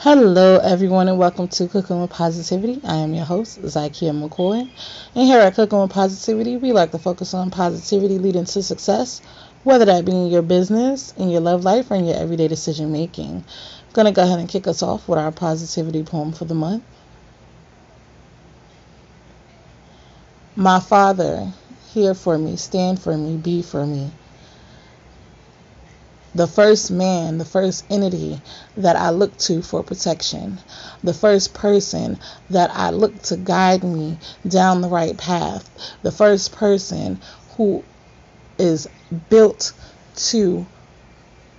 Hello, everyone, and welcome to Cooking with Positivity. I am your host, Zykia McCoy. And here at Cooking with Positivity, we like to focus on positivity leading to success, whether that be in your business, in your love life, or in your everyday decision making. I'm going to go ahead and kick us off with our positivity poem for the month. My Father, hear for me, stand for me, be for me the first man, the first entity that I look to for protection, the first person that I look to guide me down the right path, the first person who is built to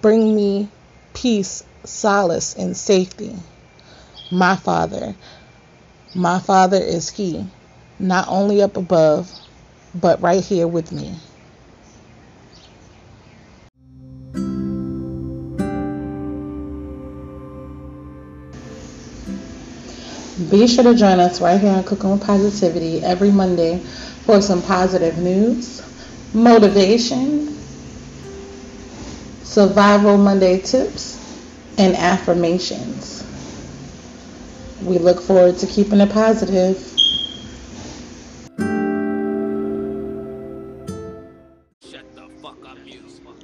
bring me peace, solace, and safety. My Father. My Father is He, not only up above, but right here with me. Be sure to join us right here on Cooking with Positivity every Monday for some positive news, motivation, survival Monday tips, and affirmations. We look forward to keeping it positive.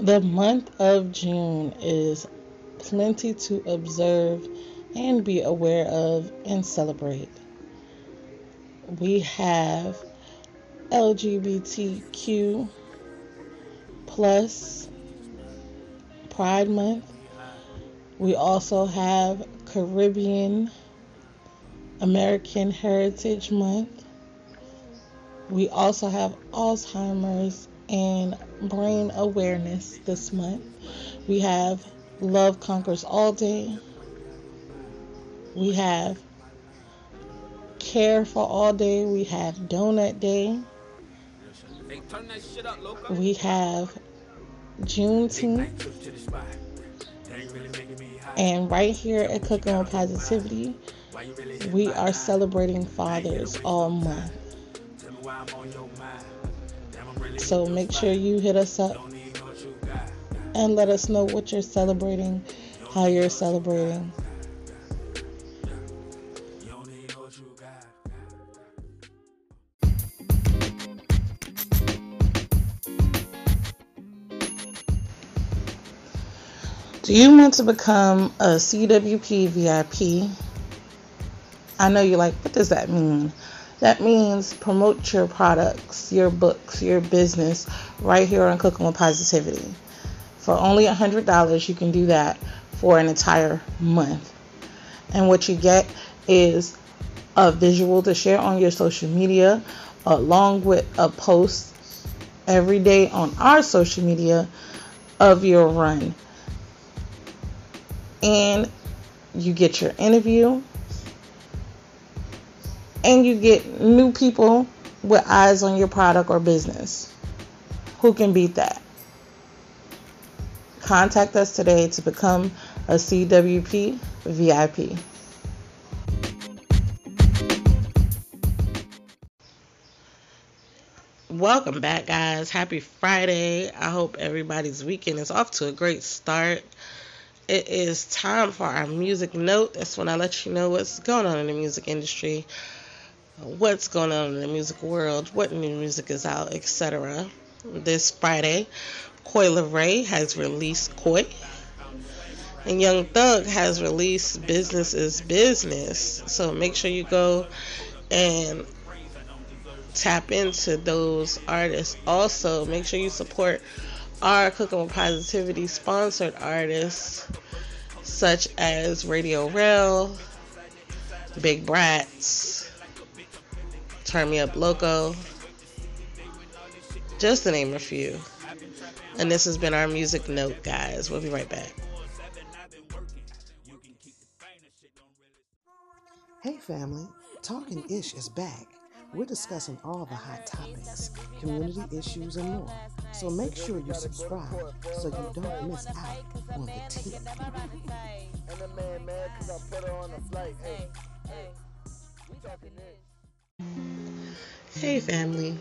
The month of June is plenty to observe and be aware of and celebrate. We have LGBTQ plus Pride Month. We also have Caribbean American Heritage Month. We also have Alzheimer's and brain awareness this month. We have Love Conquers All Day. We have Care for All Day. We have Donut Day. We have Juneteenth. And right here at Cooking with Positivity, we are celebrating fathers all month. So make sure you hit us up and let us know what you're celebrating, how you're celebrating. You want to become a CWP VIP? I know you're like, what does that mean? That means promote your products, your books, your business right here on Cooking with Positivity. For only $100, you can do that for an entire month. And what you get is a visual to share on your social media, along with a post every day on our social media of your run and you get your interview and you get new people with eyes on your product or business. Who can beat that? Contact us today to become a CWP VIP. Welcome back, guys. Happy Friday. I hope everybody's weekend is off to a great start it is time for our music note. That's when I let you know what's going on in the music industry, what's going on in the music world, what new music is out, etc. This Friday, Coi Leray has released Coi, and Young Thug has released Business is Business. So make sure you go and tap into those artists. Also, make sure you support our Cooking with Positivity sponsored artists such as Radio Rail, Big Brats, Turn Me Up Loco, just to name a few. And this has been our music note, guys. We'll be right back. Hey, family. Talking Ish is back we're discussing all the hot topics, community issues, and more. So make sure you subscribe so you don't miss out on the tea. Hey, family.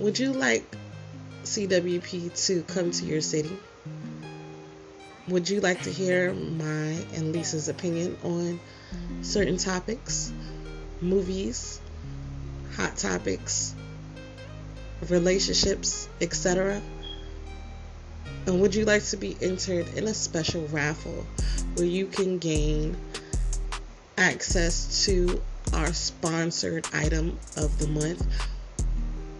Would you like CWP to come to your city? Would you like to hear my and Lisa's opinion on certain topics, movies, hot topics, relationships, etc.? And would you like to be entered in a special raffle where you can gain access to our sponsored item of the month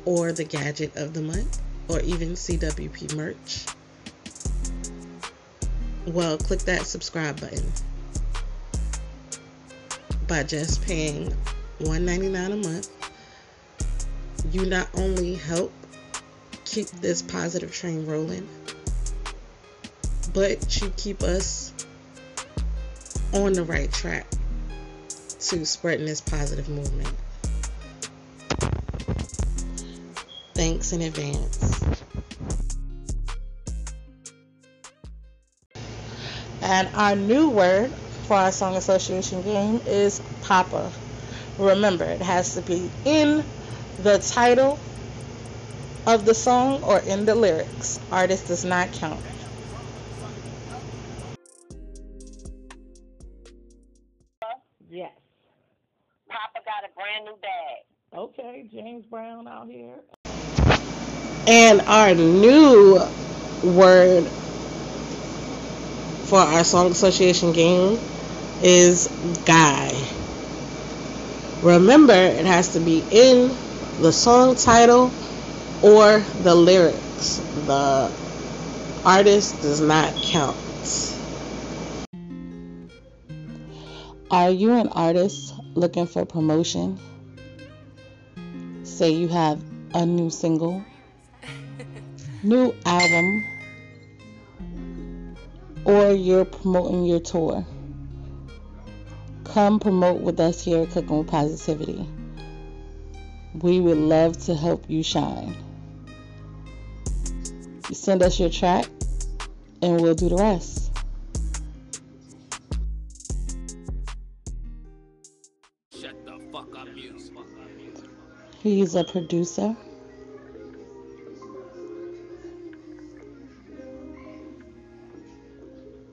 or the gadget of the month or even CWP merch? Well, click that subscribe button by just paying $1.99 a month. You not only help keep this positive train rolling, but you keep us on the right track to spreading this positive movement. Thanks in advance. And our new word for our song association game is Papa. Remember, it has to be in the title of the song or in the lyrics. Artist does not count. Yes. Papa got a brand new bag. Okay, James Brown out here. And our new word for our song association game is guy. Remember, it has to be in the song title or the lyrics. The artist does not count. Are you an artist looking for promotion? Say you have a new single, new album, or you're promoting your tour. Come promote with us here at Cooking with Positivity. We would love to help you shine. You send us your track and we'll do the rest. Shut the fuck up, music. He's a producer.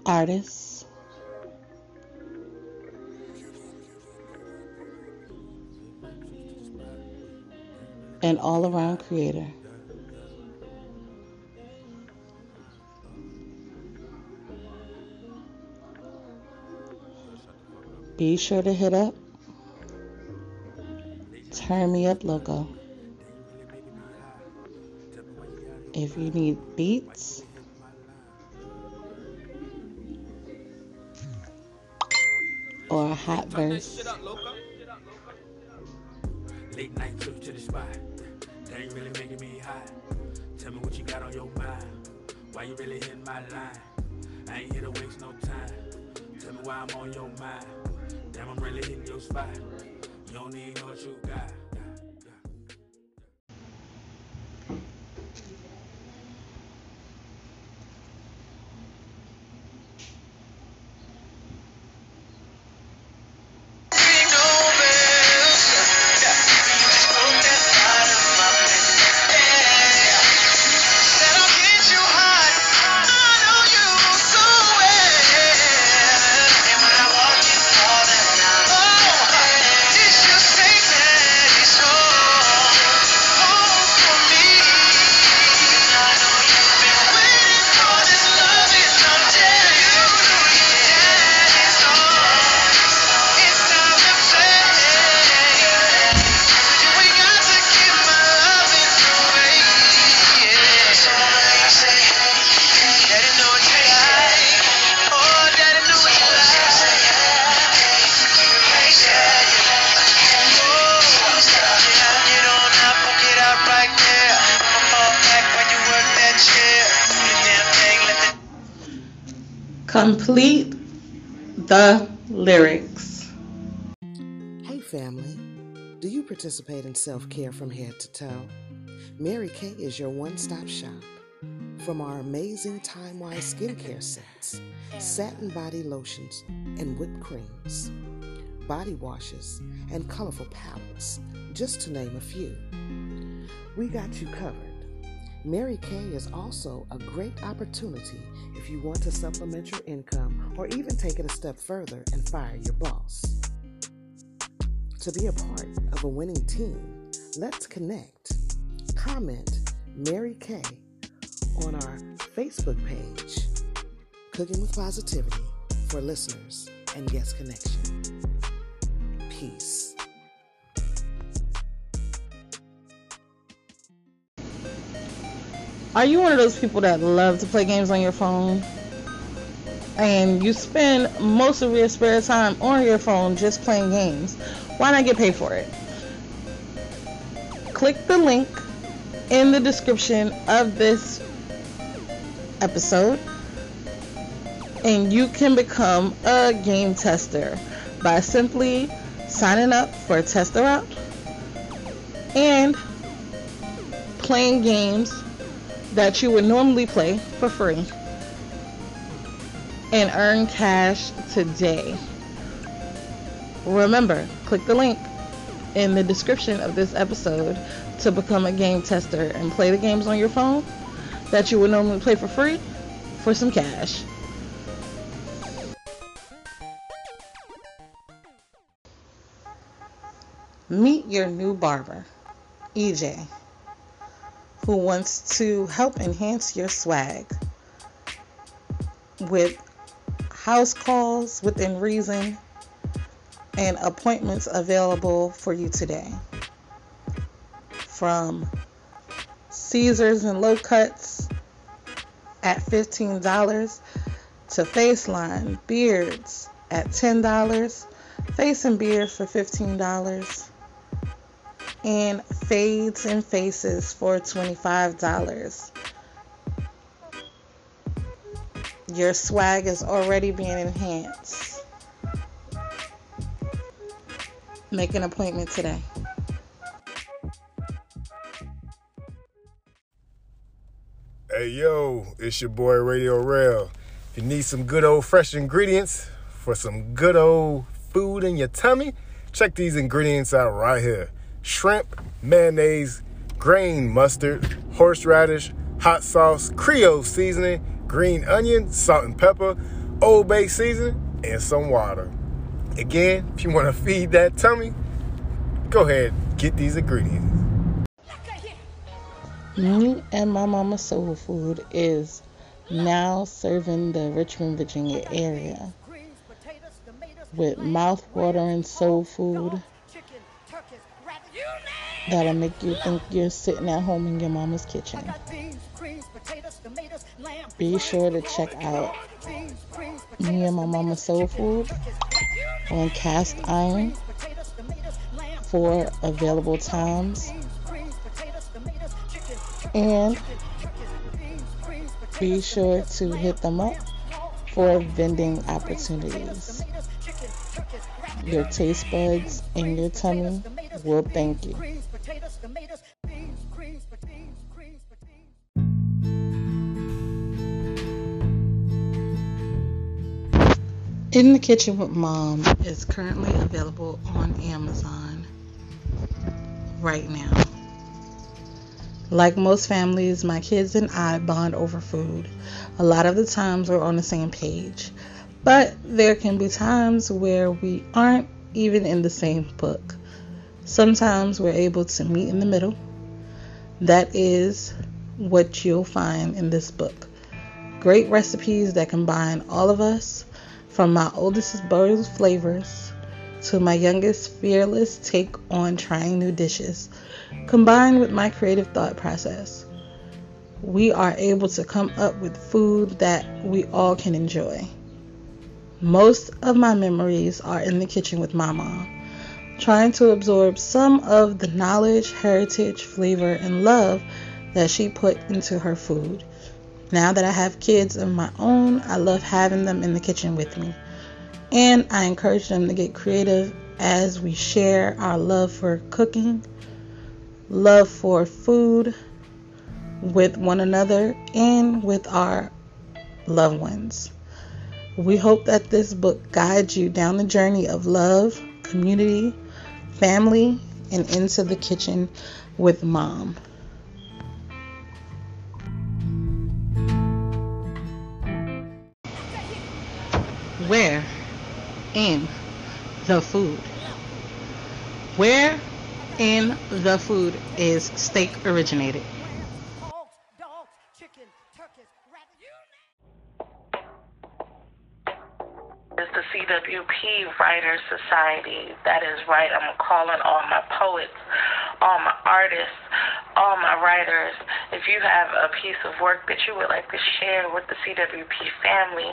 Artist. And all around creator. Be sure to hit up Turn Me Up Loco. If you need beats, or a hot verse, Shut up, loco. Late night trip to the spot. That ain't really making me hot. Tell me what you got on your mind. Why you really hitting my line? I ain't here to waste no time. Tell me why I'm on your mind. Damn, I'm really hitting your spot. You don't need know what you got. Complete the lyrics. Hey, family. Do you participate in self care from head to toe? Mary Kay is your one stop shop. From our amazing time wise skincare sets, satin body lotions, and whipped creams, body washes, and colorful palettes, just to name a few. We got you covered. Mary Kay is also a great opportunity if you want to supplement your income or even take it a step further and fire your boss. To be a part of a winning team, let's connect. Comment Mary Kay on our Facebook page, Cooking with Positivity for listeners and guest connection. Peace. Are you one of those people that love to play games on your phone? And you spend most of your spare time on your phone just playing games. Why not get paid for it? Click the link in the description of this episode and you can become a game tester by simply signing up for a tester out and playing games that you would normally play for free and earn cash today. Remember, click the link in the description of this episode to become a game tester and play the games on your phone that you would normally play for free for some cash. Meet your new barber, EJ, who wants to help enhance your swag with house calls within reason and appointments available for you today. From Caesars and low cuts at $15 to Faceline beards at $10, face and beards for $15 and fades and faces for $25. Your swag is already being enhanced. Make an appointment today. Hey yo, it's your boy Radio Rail. If you need some good old fresh ingredients for some good old food in your tummy, check these ingredients out right here shrimp, mayonnaise, grain mustard, horseradish, hot sauce, Creole seasoning, green onion, salt and pepper, Old Bay seasoning, and some water. Again, if you want to feed that tummy, go ahead, get these ingredients. Me and my mama soul food is now serving the Richmond, Virginia area with mouth-watering soul food that'll make you think you're sitting at home in your mama's kitchen. Be sure to check out me and my mama soul food on cast iron for available times and be sure to hit them up for vending opportunities. Your taste buds and your tummy will thank you. In the Kitchen with Mom is currently available on Amazon right now. Like most families, my kids and I bond over food. A lot of the times we're on the same page, but there can be times where we aren't even in the same book. Sometimes we're able to meet in the middle. That is what you'll find in this book. Great recipes that combine all of us, from my oldest's bold flavors to my youngest fearless take on trying new dishes, combined with my creative thought process. We are able to come up with food that we all can enjoy. Most of my memories are in the kitchen with my mom trying to absorb some of the knowledge, heritage, flavor, and love that she put into her food. Now that I have kids of my own, I love having them in the kitchen with me. And I encourage them to get creative as we share our love for cooking, love for food with one another, and with our loved ones. We hope that this book guides you down the journey of love, community, family, and into the kitchen with mom. Where in the food? Where in the food is steak originated? is the CWP Writers Society. That is right. I'm calling all my poets, all my artists, all my writers. If you have a piece of work that you would like to share with the CWP family,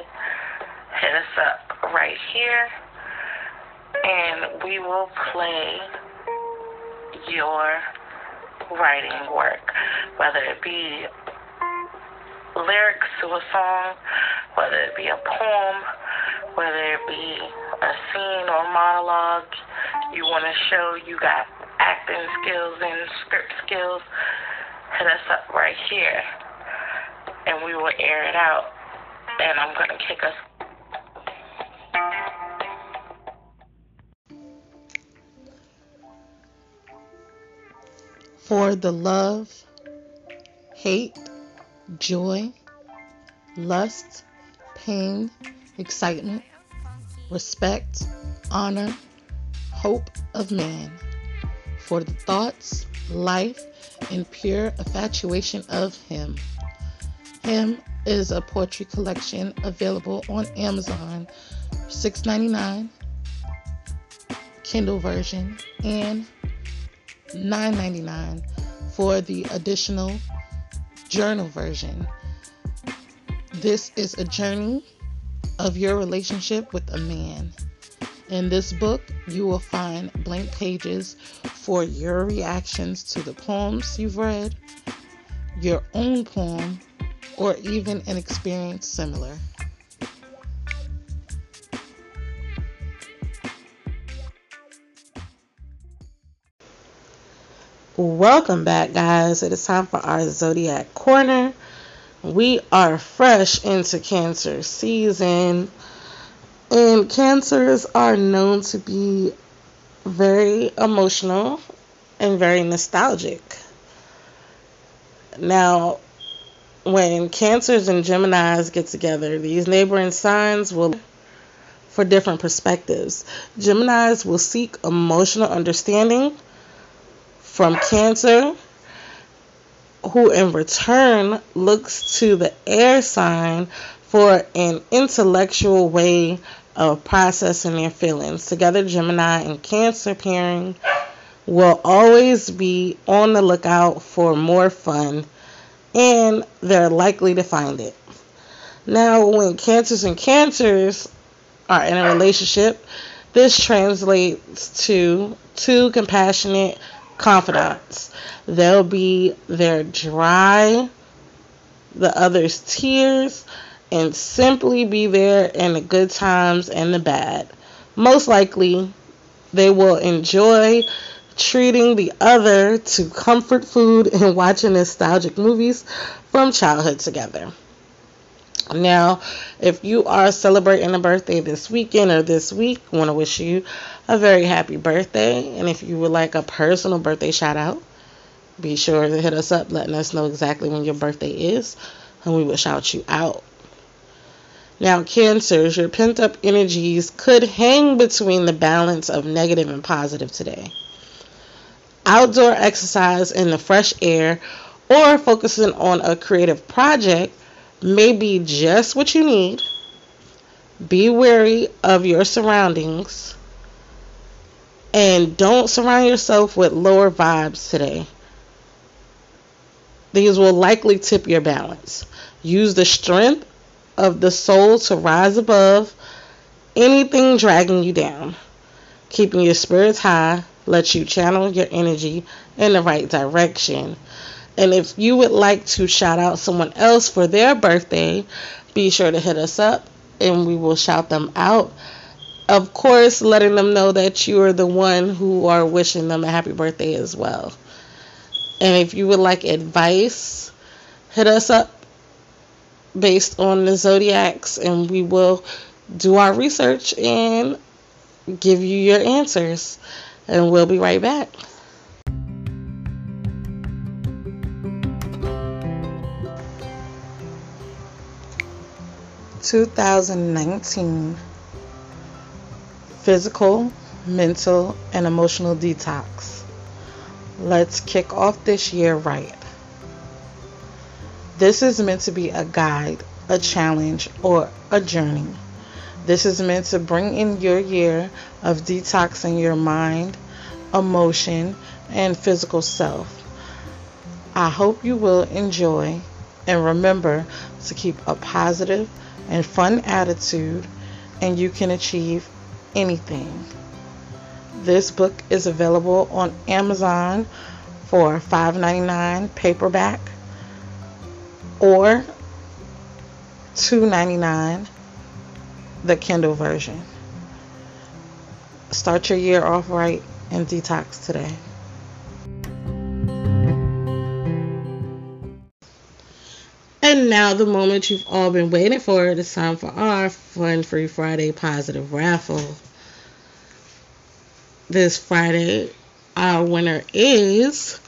hit us up right here and we will play your writing work, whether it be lyrics to a song, whether it be a poem, whether it be a scene or monologue, you want to show you got acting skills and script skills, hit us up right here and we will air it out. And I'm going to kick us. For the love, hate, joy, lust, pain, excitement, respect, honor, hope of man, for the thoughts, life, and pure infatuation of him. Him is a poetry collection available on Amazon, $6.99 Kindle version and $9.99 for the additional journal version. This is a journey of your relationship with a man. In this book, you will find blank pages for your reactions to the poems you've read, your own poem, or even an experience similar. Welcome back, guys. It is time for our Zodiac Corner. We are fresh into Cancer season, and Cancers are known to be very emotional and very nostalgic. Now, when Cancers and Geminis get together, these neighboring signs will for different perspectives. Geminis will seek emotional understanding from Cancer who in return looks to the air sign for an intellectual way of processing their feelings. Together, Gemini and Cancer pairing will always be on the lookout for more fun, and they're likely to find it. Now, when Cancers and Cancers are in a relationship, this translates to two compassionate confidants. They'll be their dry, the other's tears, and simply be there in the good times and the bad. Most likely, they will enjoy treating the other to comfort food and watching nostalgic movies from childhood together. Now, if you are celebrating a birthday this weekend or this week, I want to wish you a very happy birthday. And if you would like a personal birthday shout out, be sure to hit us up letting us know exactly when your birthday is, and we will shout you out. Now, Cancers, your pent up energies could hang between the balance of negative and positive today. Outdoor exercise in the fresh air or focusing on a creative project may be just what you need. Be wary of your surroundings and don't surround yourself with lower vibes today. These will likely tip your balance. Use the strength of the soul to rise above anything dragging you down. Keeping your spirits high lets you channel your energy in the right direction. And if you would like to shout out someone else for their birthday, be sure to hit us up and we will shout them out. Of course, letting them know that you are the one who are wishing them a happy birthday as well. And if you would like advice, hit us up based on the zodiacs and we will do our research and give you your answers. And we'll be right back. 2019 physical, mental, and emotional detox. Let's kick off this year right. This is meant to be a guide, a challenge, or a journey. This is meant to bring in your year of detoxing your mind, emotion, and physical self. I hope you will enjoy and remember to keep a positive and fun attitude, and you can achieve anything. This book is available on Amazon for $5.99 paperback or $2.99 the Kindle version. Start your year off right and detox today. And now the moment you've all been waiting for. It's time for our Fun Free Friday positive raffle. This Friday, our winner is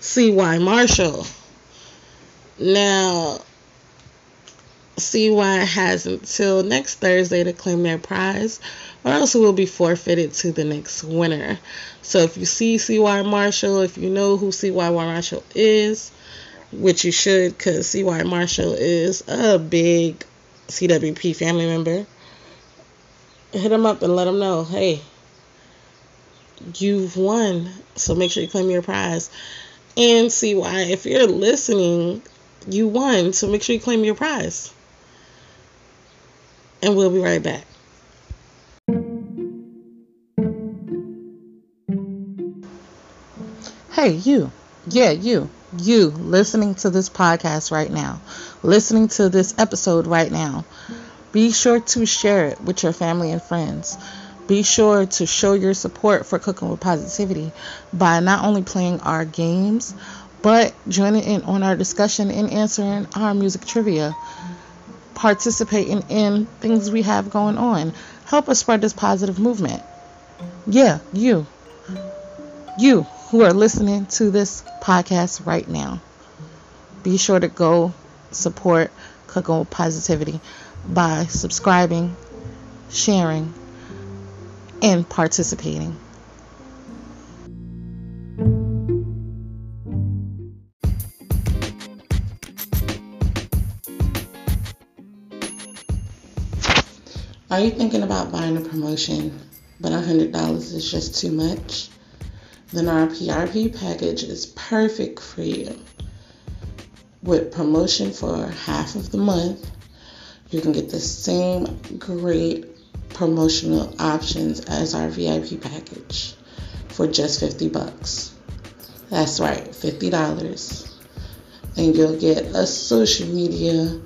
CY Marshall. Now, CY has until next Thursday to claim their prize, or else it will be forfeited to the next winner. So if you see CY Marshall, if you know who CY Marshall is, which you should because CY Marshall is a big CWP family member. Hit him up and let him know, hey, you've won. So make sure you claim your prize. And CY, if you're listening, you won. So make sure you claim your prize. And we'll be right back. Hey, you. Yeah, you you listening to this podcast right now, listening to this episode right now, be sure to share it with your family and friends. Be sure to show your support for Cooking with Positivity by not only playing our games, but joining in on our discussion and answering our music trivia. Participating in things we have going on. Help us spread this positive movement. Yeah, you. You who are listening to this podcast right now, be sure to go support Cooking with Positivity by subscribing, sharing, and participating. Are you thinking about buying a promotion, but $100 is just too much? Then our PRP package is perfect for you. With promotion for half of the month, you can get the same great promotional options as our VIP package for just 50 bucks. That's right, $50. And you'll get a social media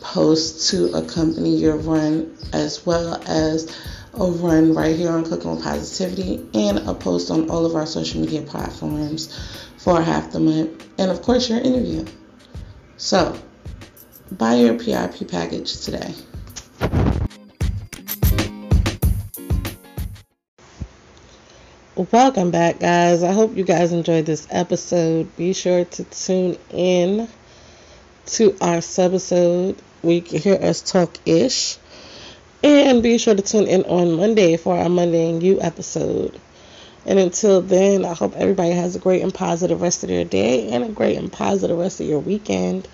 post to accompany your run as well as a run right here on Cooking with Positivity and a post on all of our social media platforms for half the month. And of course, your interview. So, buy your PRP package today. Welcome back, guys. I hope you guys enjoyed this episode. Be sure to tune in to our sub episode. We can hear us talk ish and be sure to tune in on Monday for our Monday and You episode. And until then, I hope everybody has a great and positive rest of their day and a great and positive rest of your weekend.